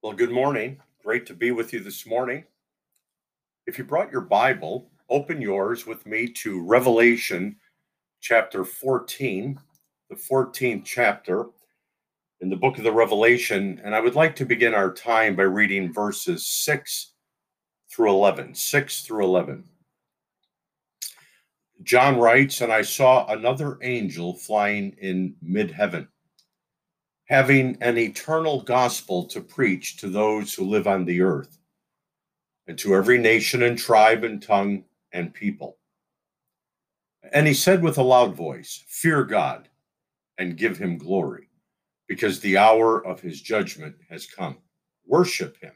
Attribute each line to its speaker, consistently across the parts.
Speaker 1: Well, good morning. Great to be with you this morning. If you brought your Bible, open yours with me to Revelation chapter 14, the 14th chapter in the book of the Revelation. And I would like to begin our time by reading verses 6 through 11. 6 through 11. John writes, And I saw another angel flying in mid heaven having an eternal gospel to preach to those who live on the earth, and to every nation and tribe and tongue and people. And he said with a loud voice, Fear God and give him glory, because the hour of his judgment has come. Worship him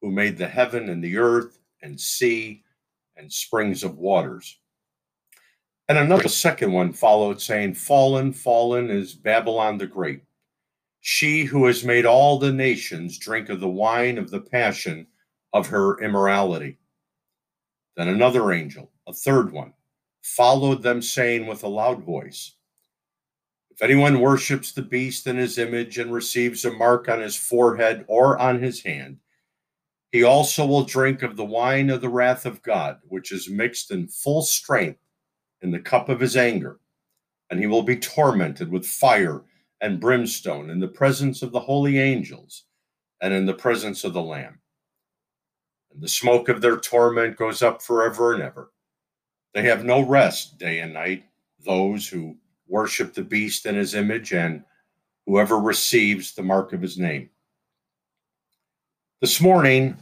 Speaker 1: who made the heaven and the earth and sea and springs of waters. And another second one followed, saying, Fallen, fallen is Babylon the Great she who has made all the nations drink of the wine of the passion of her immorality. Then another angel, a third one, followed them, saying with a loud voice If anyone worships the beast in his image and receives a mark on his forehead or on his hand, he also will drink of the wine of the wrath of God, which is mixed in full strength in the cup of his anger, and he will be tormented with fire and brimstone in the presence of the holy angels and in the presence of the Lamb. And the smoke of their torment goes up forever and ever. They have no rest day and night, those who worship the beast and his image and whoever receives the mark of his name. This morning,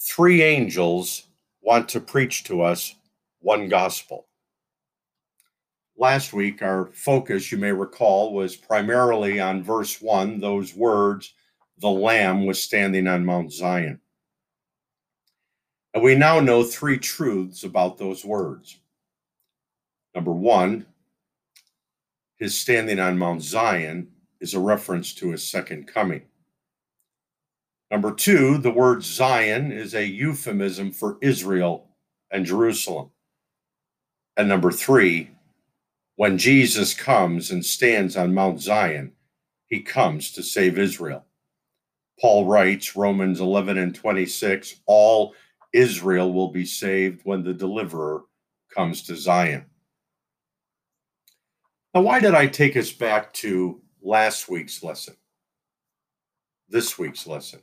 Speaker 1: three angels want to preach to us one gospel. Last week, our focus, you may recall, was primarily on verse 1, those words, the Lamb was standing on Mount Zion. And we now know three truths about those words. Number one, his standing on Mount Zion is a reference to his second coming. Number two, the word Zion is a euphemism for Israel and Jerusalem. And number three, when Jesus comes and stands on Mount Zion, he comes to save Israel. Paul writes, Romans 11 and 26, all Israel will be saved when the deliverer comes to Zion. Now, why did I take us back to last week's lesson? This week's lesson.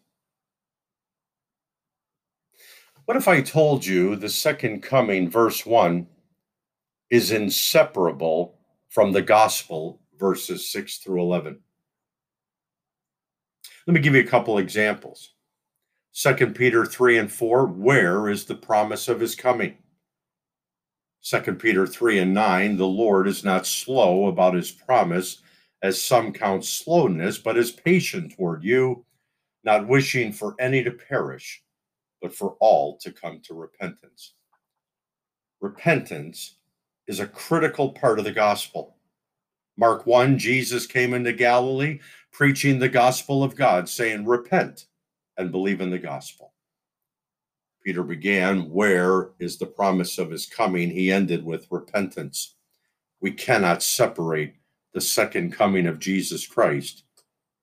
Speaker 1: What if I told you the second coming, verse 1, is inseparable from the gospel, verses 6 through 11. Let me give you a couple examples. 2 Peter 3 and 4, where is the promise of his coming? 2 Peter 3 and 9, the Lord is not slow about his promise, as some count slowness, but is patient toward you, not wishing for any to perish, but for all to come to repentance. Repentance is a critical part of the gospel. Mark 1 Jesus came into Galilee preaching the gospel of God, saying, Repent and believe in the gospel. Peter began, Where is the promise of his coming? He ended with repentance. We cannot separate the second coming of Jesus Christ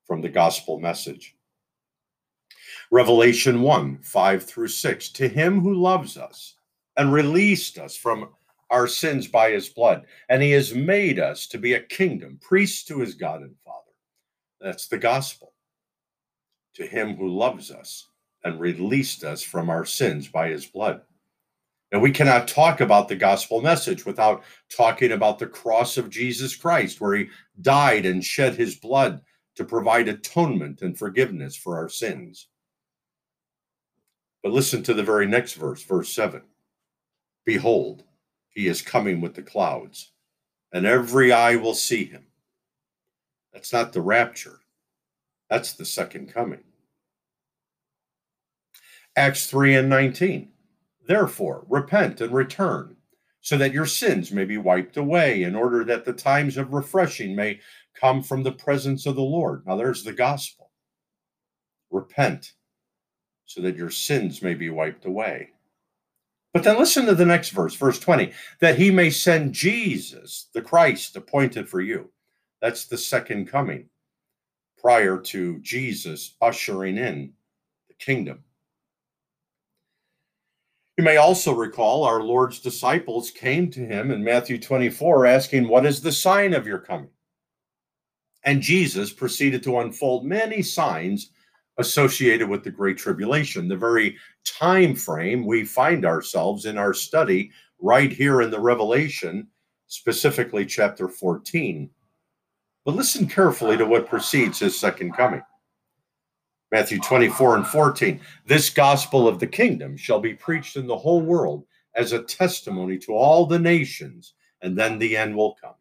Speaker 1: from the gospel message. Revelation 1 5 through 6 To him who loves us and released us from our sins by his blood, and he has made us to be a kingdom, priests to his God and Father. That's the gospel. To him who loves us and released us from our sins by his blood. Now, we cannot talk about the gospel message without talking about the cross of Jesus Christ, where he died and shed his blood to provide atonement and forgiveness for our sins. But listen to the very next verse, verse 7. Behold, he is coming with the clouds, and every eye will see him. That's not the rapture, that's the second coming. Acts 3 and 19. Therefore, repent and return, so that your sins may be wiped away, in order that the times of refreshing may come from the presence of the Lord. Now, there's the gospel. Repent, so that your sins may be wiped away. But then listen to the next verse, verse 20, that he may send Jesus, the Christ appointed for you. That's the second coming, prior to Jesus ushering in the kingdom. You may also recall our Lord's disciples came to him in Matthew 24 asking, What is the sign of your coming? And Jesus proceeded to unfold many signs associated with the Great Tribulation, the very time frame we find ourselves in our study right here in the Revelation, specifically chapter 14. But listen carefully to what precedes his second coming. Matthew 24 and 14. This gospel of the kingdom shall be preached in the whole world as a testimony to all the nations, and then the end will come.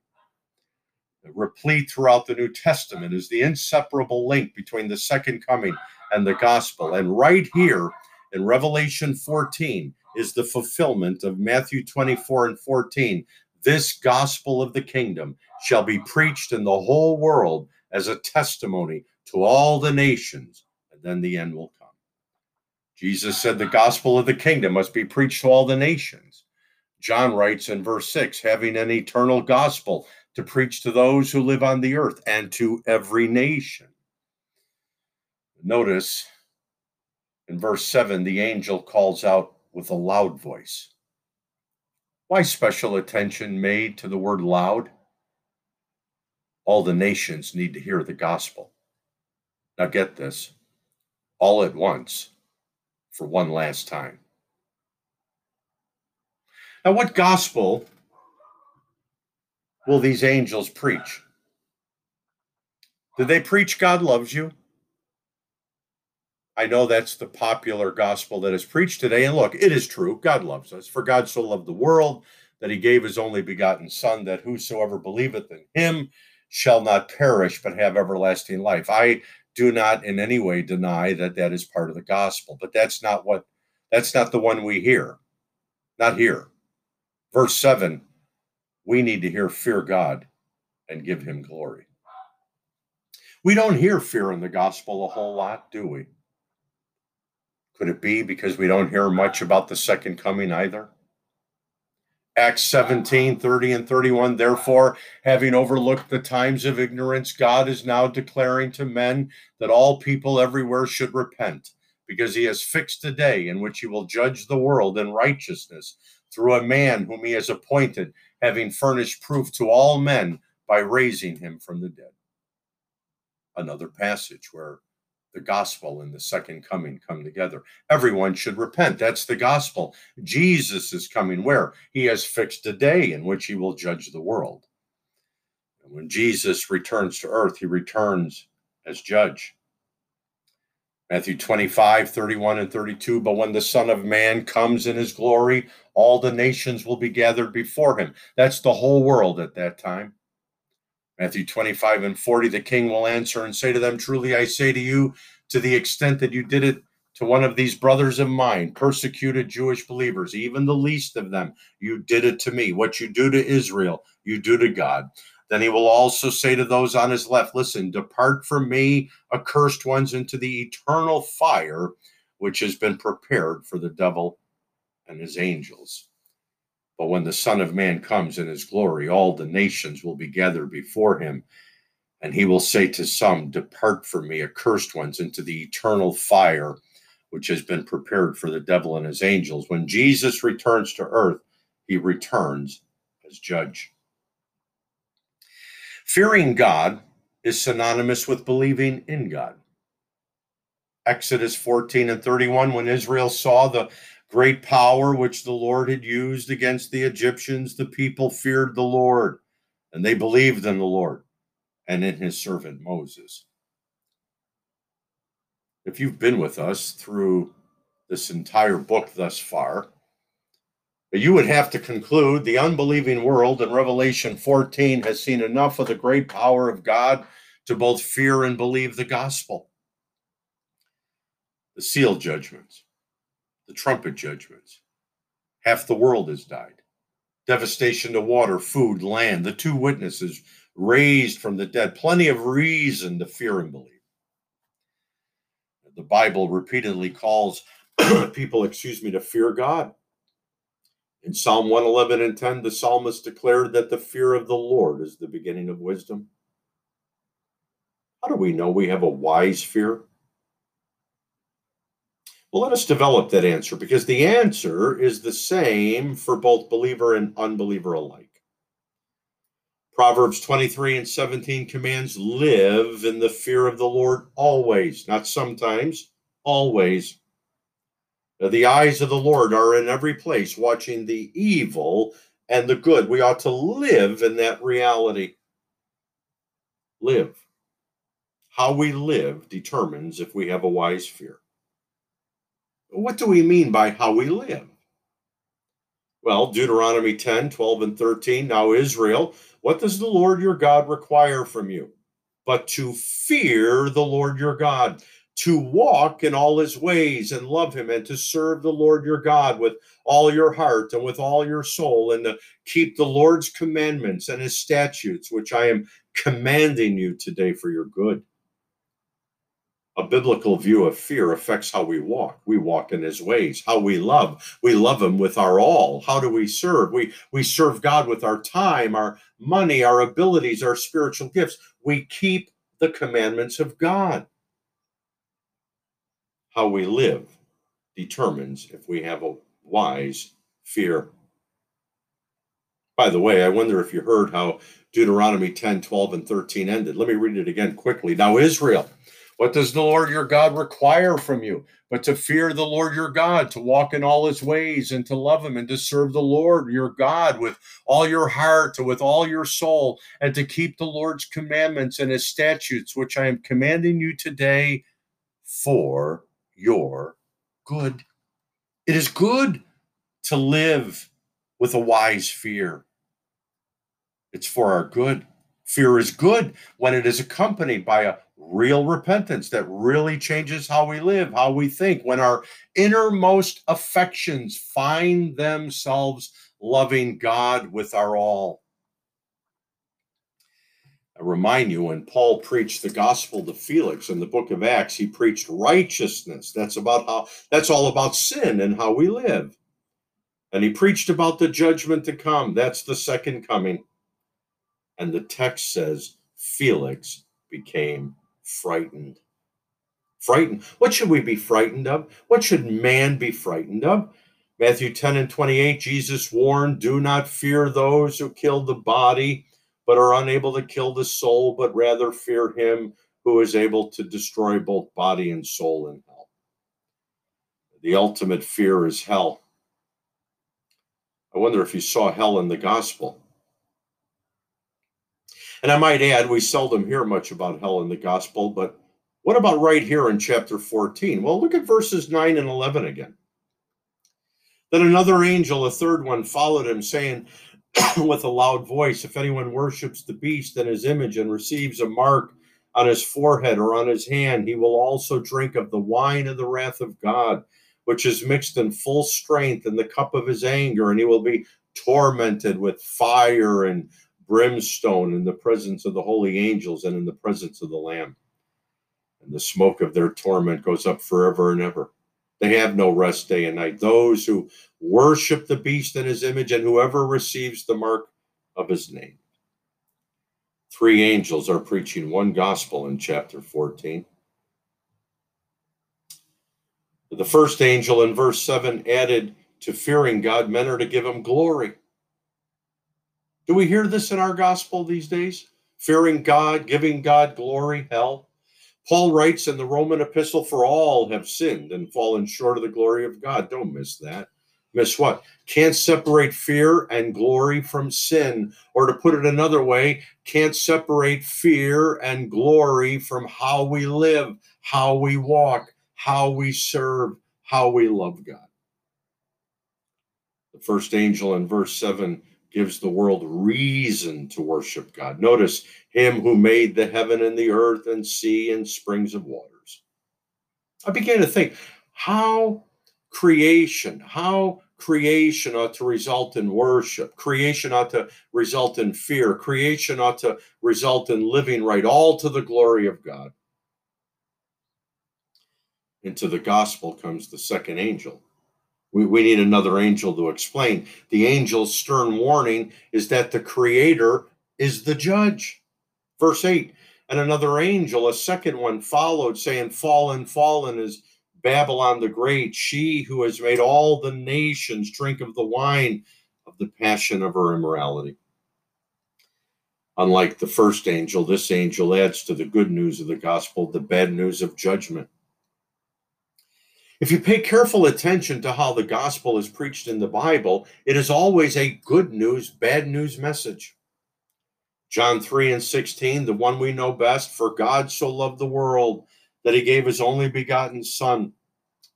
Speaker 1: Replete throughout the New Testament is the inseparable link between the second coming and the gospel. And right here in Revelation 14 is the fulfillment of Matthew 24 and 14. This gospel of the kingdom shall be preached in the whole world as a testimony to all the nations and then the end will come. Jesus said the gospel of the kingdom must be preached to all the nations. John writes in verse 6 having an eternal gospel to preach to those who live on the earth and to every nation. Notice in verse 7, the angel calls out with a loud voice. Why special attention made to the word loud? All the nations need to hear the gospel. Now, get this all at once for one last time. Now, what gospel will these angels preach? Did they preach God loves you? I know that's the popular gospel that is preached today. And look, it is true. God loves us. For God so loved the world that he gave his only begotten Son, that whosoever believeth in him shall not perish, but have everlasting life. I do not in any way deny that that is part of the gospel but that's not what that's not the one we hear not here verse 7 we need to hear fear god and give him glory we don't hear fear in the gospel a whole lot do we could it be because we don't hear much about the second coming either Acts 17, 30 and 31. Therefore, having overlooked the times of ignorance, God is now declaring to men that all people everywhere should repent, because he has fixed a day in which he will judge the world in righteousness through a man whom he has appointed, having furnished proof to all men by raising him from the dead. Another passage where the gospel and the second coming come together. Everyone should repent. That's the gospel. Jesus is coming where? He has fixed a day in which he will judge the world. And when Jesus returns to earth, he returns as judge. Matthew 25, 31 and 32. But when the Son of Man comes in his glory, all the nations will be gathered before him. That's the whole world at that time. Matthew 25 and 40, the king will answer and say to them, Truly I say to you, to the extent that you did it to one of these brothers of mine, persecuted Jewish believers, even the least of them, you did it to me. What you do to Israel, you do to God. Then he will also say to those on his left, Listen, depart from me, accursed ones, into the eternal fire which has been prepared for the devil and his angels. But when the Son of Man comes in his glory, all the nations will be gathered before him. And he will say to some, Depart from me, accursed ones, into the eternal fire which has been prepared for the devil and his angels. When Jesus returns to earth, he returns as judge. Fearing God is synonymous with believing in God. Exodus 14 and 31, when Israel saw the great power which the Lord had used against the Egyptians, the people feared the Lord and they believed in the Lord and in his servant Moses. If you've been with us through this entire book thus far, you would have to conclude the unbelieving world in Revelation 14 has seen enough of the great power of God to both fear and believe the gospel. The seal judgments, the trumpet judgments. Half the world has died. Devastation to water, food, land. The two witnesses raised from the dead. Plenty of reason to fear and believe. The Bible repeatedly calls people, excuse me, to fear God. In Psalm 111 and 10, the psalmist declared that the fear of the Lord is the beginning of wisdom. How do we know we have a wise fear? Well, let us develop that answer because the answer is the same for both believer and unbeliever alike. Proverbs 23 and 17 commands live in the fear of the Lord always, not sometimes, always. Uh, the eyes of the Lord are in every place, watching the evil and the good. We ought to live in that reality. Live. How we live determines if we have a wise fear. What do we mean by how we live? Well, Deuteronomy 10, 12, and 13. Now, Israel, what does the Lord your God require from you? But to fear the Lord your God to walk in all his ways and love him and to serve the Lord your God with all your heart and with all your soul and to keep the Lord's commandments and his statutes, which I am commanding you today for your good. A biblical view of fear affects how we walk. We walk in his ways. How we love. We love him with our all. How do we serve? We we serve God with our time, our money, our abilities, our spiritual gifts. We keep the commandments of God how we live determines if we have a wise fear. By the way, I wonder if you heard how Deuteronomy 10, 12, and 13 ended. Let me read it again quickly. Now, Israel, what does the Lord your God require from you? But to fear the Lord your God, to walk in all his ways, and to love him, and to serve the Lord your God with all your heart, and with all your soul, and to keep the Lord's commandments and his statutes, which I am commanding you today for your good. It is good to live with a wise fear. It's for our good. Fear is good when it is accompanied by a real repentance that really changes how we live, how we think, when our innermost affections find themselves loving God with our all. I remind you when Paul preached the gospel to Felix in the book of Acts, he preached righteousness. That's about how that's all about sin and how we live. And he preached about the judgment to come. That's the second coming. And the text says Felix became frightened. Frightened. What should we be frightened of? What should man be frightened of? Matthew 10 and 28, Jesus warned, Do not fear those who kill the body but are unable to kill the soul, but rather fear him who is able to destroy both body and soul in hell. The ultimate fear is hell. I wonder if you saw hell in the gospel. And I might add, we seldom hear much about hell in the gospel, but what about right here in chapter 14? Well, look at verses 9 and 11 again. Then another angel, a third one, followed him, saying, with a loud voice If anyone worships the beast and his image and receives a mark on his forehead or on his hand, he will also drink of the wine of the wrath of God, which is mixed in full strength in the cup of his anger, and he will be tormented with fire and brimstone in the presence of the holy angels and in the presence of the Lamb. And the smoke of their torment goes up forever and ever. Have no rest day and night. Those who worship the beast and his image and whoever receives the mark of his name. Three angels are preaching one gospel in chapter 14. The first angel in verse 7 added to fearing God, men are to give him glory. Do we hear this in our gospel these days? Fearing God, giving God glory, hell. Paul writes in the Roman epistle, For all have sinned and fallen short of the glory of God. Don't miss that. Miss what? Can't separate fear and glory from sin. Or to put it another way, can't separate fear and glory from how we live, how we walk, how we serve, how we love God. The first angel in verse 7 gives the world reason to worship God. Notice him who made the heaven and the earth and sea and springs of waters. I began to think how creation, how creation ought to result in worship. Creation ought to result in fear. Creation ought to result in living right, all to the glory of God. Into the gospel comes the second angel we, we need another angel to explain. The angel's stern warning is that the creator is the judge. Verse 8 And another angel, a second one, followed, saying, Fallen, fallen is Babylon the Great, she who has made all the nations drink of the wine of the passion of her immorality. Unlike the first angel, this angel adds to the good news of the gospel the bad news of judgment. If you pay careful attention to how the gospel is preached in the Bible, it is always a good news, bad news message. John 3 and 16, the one we know best, for God so loved the world that he gave his only begotten Son,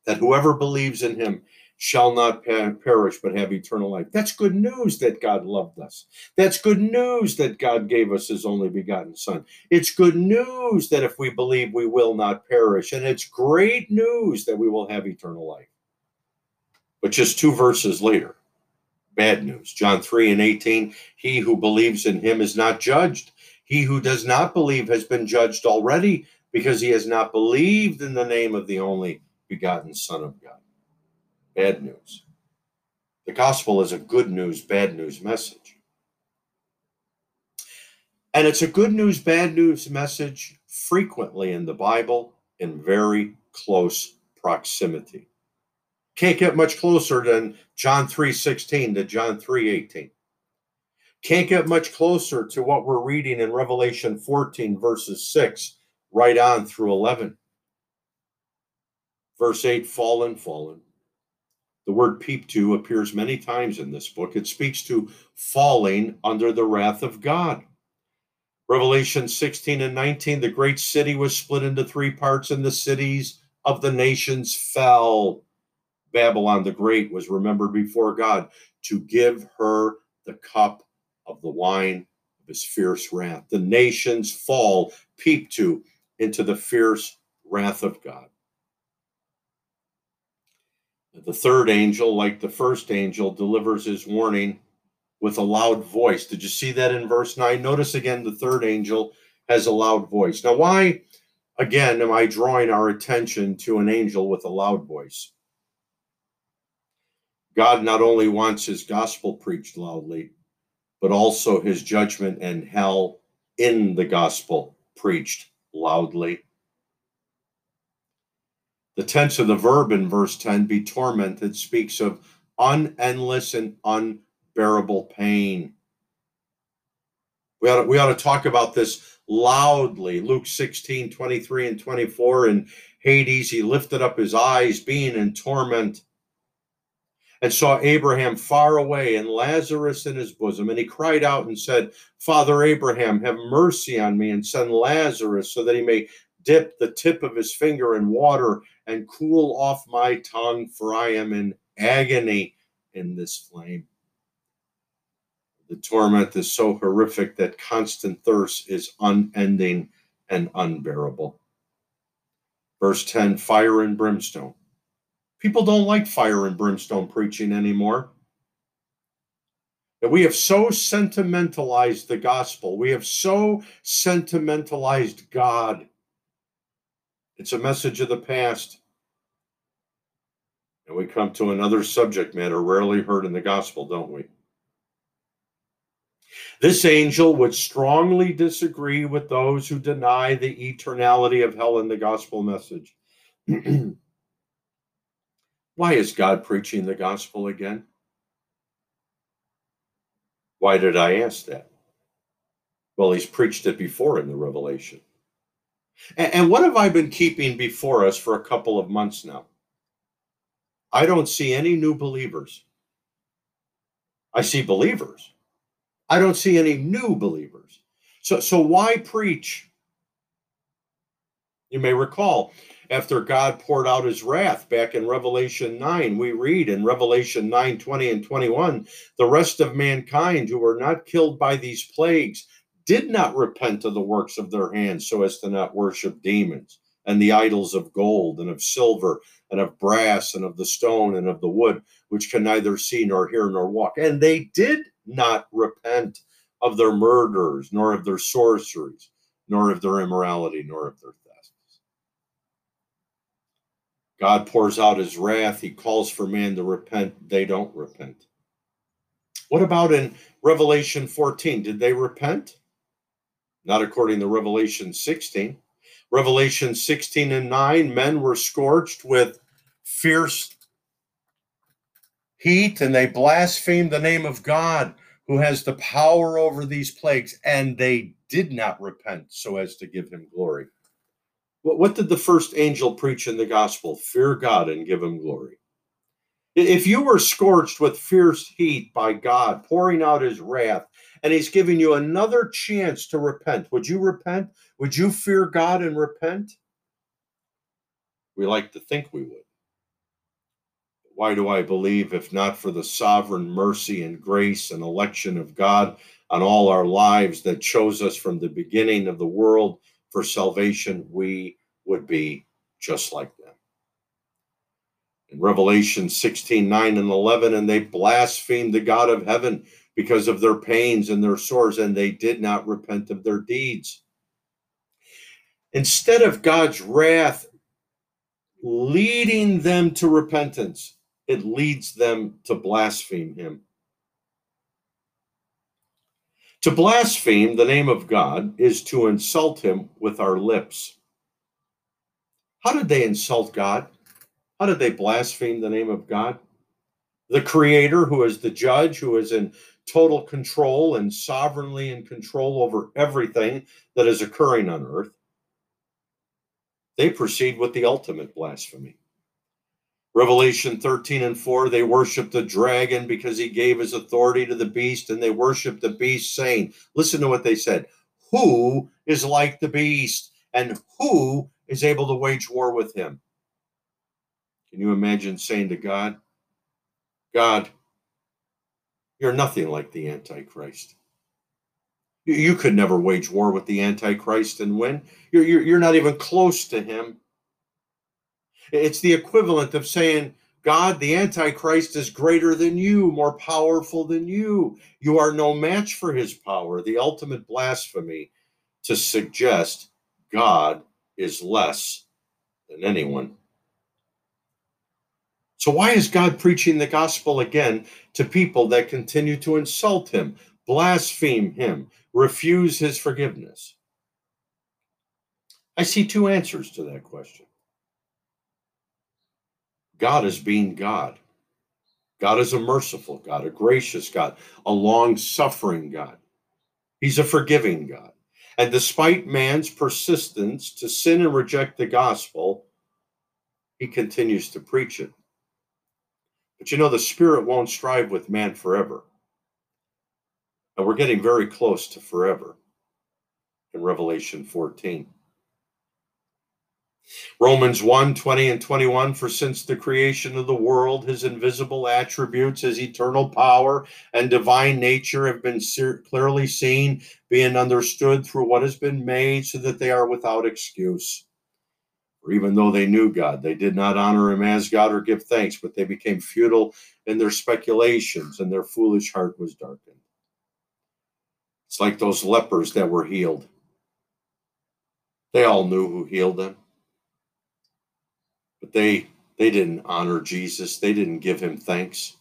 Speaker 1: that whoever believes in him shall not perish but have eternal life. That's good news that God loved us. That's good news that God gave us his only begotten Son. It's good news that if we believe, we will not perish. And it's great news that we will have eternal life. But just two verses later, bad news. John 3 and 18 He who believes in him is not judged. He who does not believe has been judged already because he has not believed in the name of the only begotten Son of God. Bad news. The gospel is a good news, bad news message. And it's a good news, bad news message frequently in the Bible in very close proximity. Can't get much closer than John 3:16 to John 3:18. Can't get much closer to what we're reading in Revelation 14 verses 6 right on through 11. Verse 8 fallen, fallen. The word pipto appears many times in this book. It speaks to falling under the wrath of God. Revelation 16 and 19 the great city was split into three parts, and the cities of the nations fell. Babylon the Great was remembered before God to give her the cup of the wine of his fierce wrath. The nations fall, pipto, into the fierce wrath of God. The third angel, like the first angel, delivers his warning with a loud voice. Did you see that in verse 9? Notice again the third angel has a loud voice. Now, why, again, am I drawing our attention to an angel with a loud voice? God not only wants his gospel preached loudly, but also his judgment and hell in the gospel preached loudly. The tense of the verb in verse 10, be tormented, speaks of unendless and unbearable pain. We ought, to, we ought to talk about this loudly. Luke 16, 23 and 24. In Hades, he lifted up his eyes, being in torment, and saw Abraham far away and Lazarus in his bosom. And he cried out and said, Father Abraham, have mercy on me and send Lazarus so that he may dip the tip of his finger in water and cool off my tongue, for I am in agony in this flame. The torment is so horrific that constant thirst is unending and unbearable. Verse 10 fire and brimstone. People don't like fire and brimstone preaching anymore. And we have so sentimentalized the gospel. We have so sentimentalized God it's a message of the past. And we come to another subject matter rarely heard in the gospel, don't we? This angel would strongly disagree with those who deny the eternality of hell in the gospel message. Why is God preaching the gospel again? Why did I ask that? Well, he's preached it before in the Revelation. And, and what have I been keeping before us for a couple of months now? I don't see any new believers. I see believers. I don't see any new believers. So, so why preach? You may recall after God poured out his wrath back in Revelation 9, we read in Revelation 9 20 and 21 the rest of mankind who were not killed by these plagues did not repent of the works of their hands so as to not worship demons and the idols of gold and of silver and of brass and of the stone and of the wood, which can neither see nor hear nor walk. And they did not repent of their murders, nor of their sorceries, nor of their immorality, nor of their thefts. God pours out his wrath. He calls for man to repent. They don't repent. What about in Revelation 14? Did they repent? Not according to Revelation 16. Revelation 16 and 9 men were scorched with fierce heat and they blasphemed the name of God who has the power over these plagues, and they did not repent so as to give him glory. What did the first angel preach in the gospel? Fear God and give him glory. If you were scorched with fierce heat by God, pouring out his wrath, and he's giving you another chance to repent, would you repent? Would you fear God and repent? We like to think we would. Why do I believe, if not for the sovereign mercy and grace and election of God on all our lives that chose us from the beginning of the world for salvation, we would be just like them? In Revelation 16 9 and 11, and they blasphemed the God of heaven because of their pains and their sores, and they did not repent of their deeds. Instead of God's wrath leading them to repentance, it leads them to blaspheme him. To blaspheme the name of God is to insult him with our lips. How did they insult God? How did they blaspheme the name of God? The Creator, who is the judge, who is in total control and sovereignly in control over everything that is occurring on earth, they proceed with the ultimate blasphemy. Revelation 13 and 4, they worship the dragon because he gave his authority to the beast, and they worship the beast, saying, Listen to what they said Who is like the beast, and who is able to wage war with him? Can you imagine saying to God, God, you're nothing like the Antichrist. You, could never wage war with the Antichrist and win. You're, you're, you're not even close to him. It's the equivalent of saying, God, the Antichrist is greater than you, more powerful than you. You are no match for his power. The ultimate blasphemy to suggest God is less than anyone. So, why is God preaching the gospel again to people that continue to insult him, blaspheme him, refuse his forgiveness? I see two answers to that question. God is being God. God is a merciful God, a gracious God, a long suffering God. He's a forgiving God. And despite man's persistence to sin and reject the gospel, he continues to preach it. But you know, the Spirit won't strive with man forever. And we're getting very close to forever in Revelation 14. Romans 1 20 and 21 For since the creation of the world, his invisible attributes, his eternal power and divine nature have been clearly seen, being understood through what has been made, so that they are without excuse. For even though they knew God, they did not honor him as God or give thanks, but they became futile in their speculations, and their foolish heart was darkened. It's like those lepers that were healed. They all knew who healed them but they they didn't honor Jesus. They didn't give him thanks.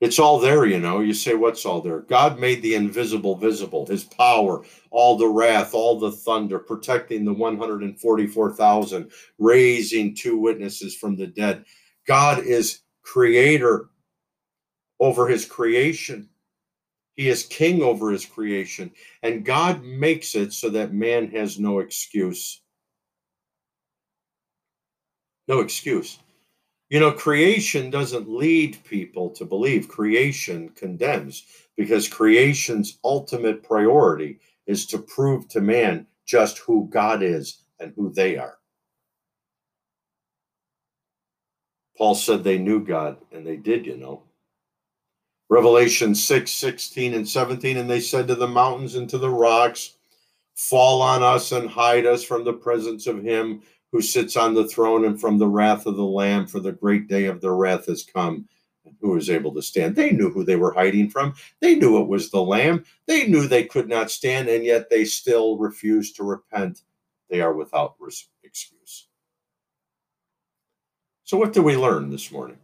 Speaker 1: It's all there, you know. You say, what's all there? God made the invisible visible, his power, all the wrath, all the thunder, protecting the 144,000, raising two witnesses from the dead. God is creator over his creation. He is king over his creation. And God makes it so that man has no excuse. No excuse. You know, creation doesn't lead people to believe, creation condemns because creation's ultimate priority is to prove to man just who God is and who they are. Paul said they knew God, and they did, you know. Revelation 6 16 and 17, and they said to the mountains and to the rocks, Fall on us and hide us from the presence of him who sits on the throne and from the wrath of the Lamb, for the great day of their wrath has come. Who is able to stand? They knew who they were hiding from. They knew it was the Lamb. They knew they could not stand, and yet they still refused to repent. They are without excuse. So, what do we learn this morning?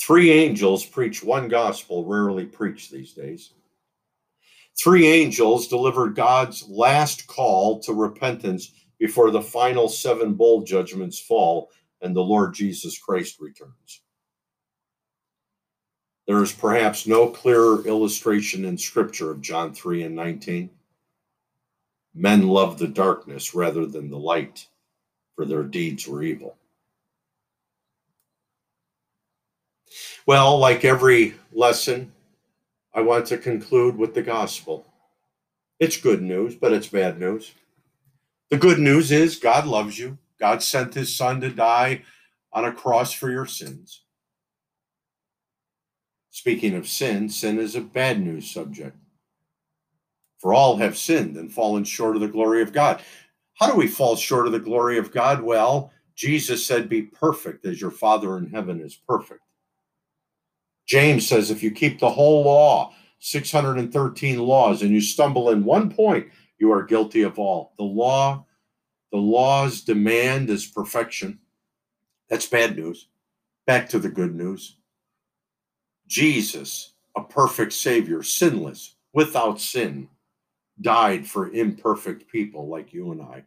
Speaker 1: Three angels preach one gospel, rarely preached these days. Three angels delivered God's last call to repentance before the final seven bowl judgments fall and the Lord Jesus Christ returns. There is perhaps no clearer illustration in Scripture of John 3 and 19. Men loved the darkness rather than the light, for their deeds were evil. Well, like every lesson, I want to conclude with the gospel. It's good news, but it's bad news. The good news is God loves you. God sent his son to die on a cross for your sins. Speaking of sin, sin is a bad news subject. For all have sinned and fallen short of the glory of God. How do we fall short of the glory of God? Well, Jesus said, Be perfect as your Father in heaven is perfect. James says, If you keep the whole law, 613 laws, and you stumble in one point, you are guilty of all. The law, the law's demand is perfection. That's bad news. Back to the good news. Jesus, a perfect Savior, sinless, without sin, died for imperfect people like you and I.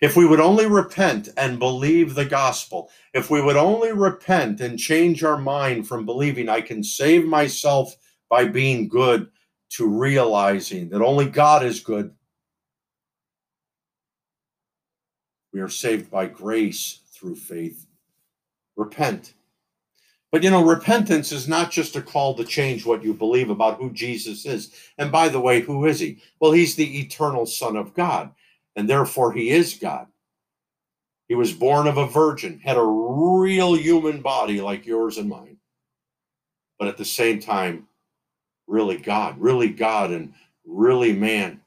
Speaker 1: If we would only repent and believe the gospel, if we would only repent and change our mind from believing I can save myself by being good to realizing that only God is good, we are saved by grace through faith. Repent but you know, repentance is not just a call to change what you believe about who Jesus is. And by the way, who is he? Well, he's the eternal Son of God, and therefore he is God. He was born of a virgin, had a real human body like yours and mine, but at the same time, really God, really God, and really man.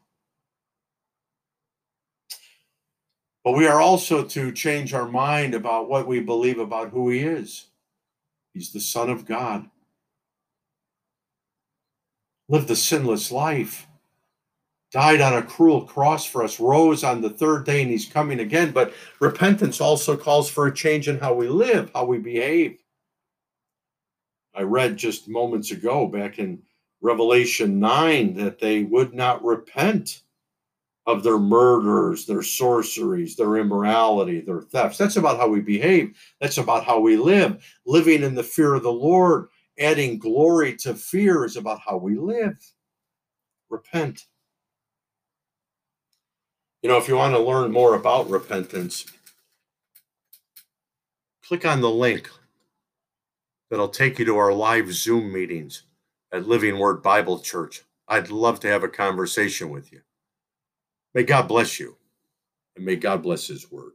Speaker 1: But we are also to change our mind about what we believe about who he is. He's the Son of God. Lived the sinless life, died on a cruel cross for us, rose on the third day, and he's coming again. But repentance also calls for a change in how we live, how we behave. I read just moments ago back in Revelation 9 that they would not repent of their murders, their sorceries, their immorality, their thefts. That's about how we behave. That's about how we live. Living in the fear of the Lord, adding glory to fear is about how we live. Repent. You know, if you want to learn more about repentance, click on the link that'll take you to our live Zoom meetings at Living Word Bible Church. I'd love to have a conversation with you. May God bless you, and may God bless His word.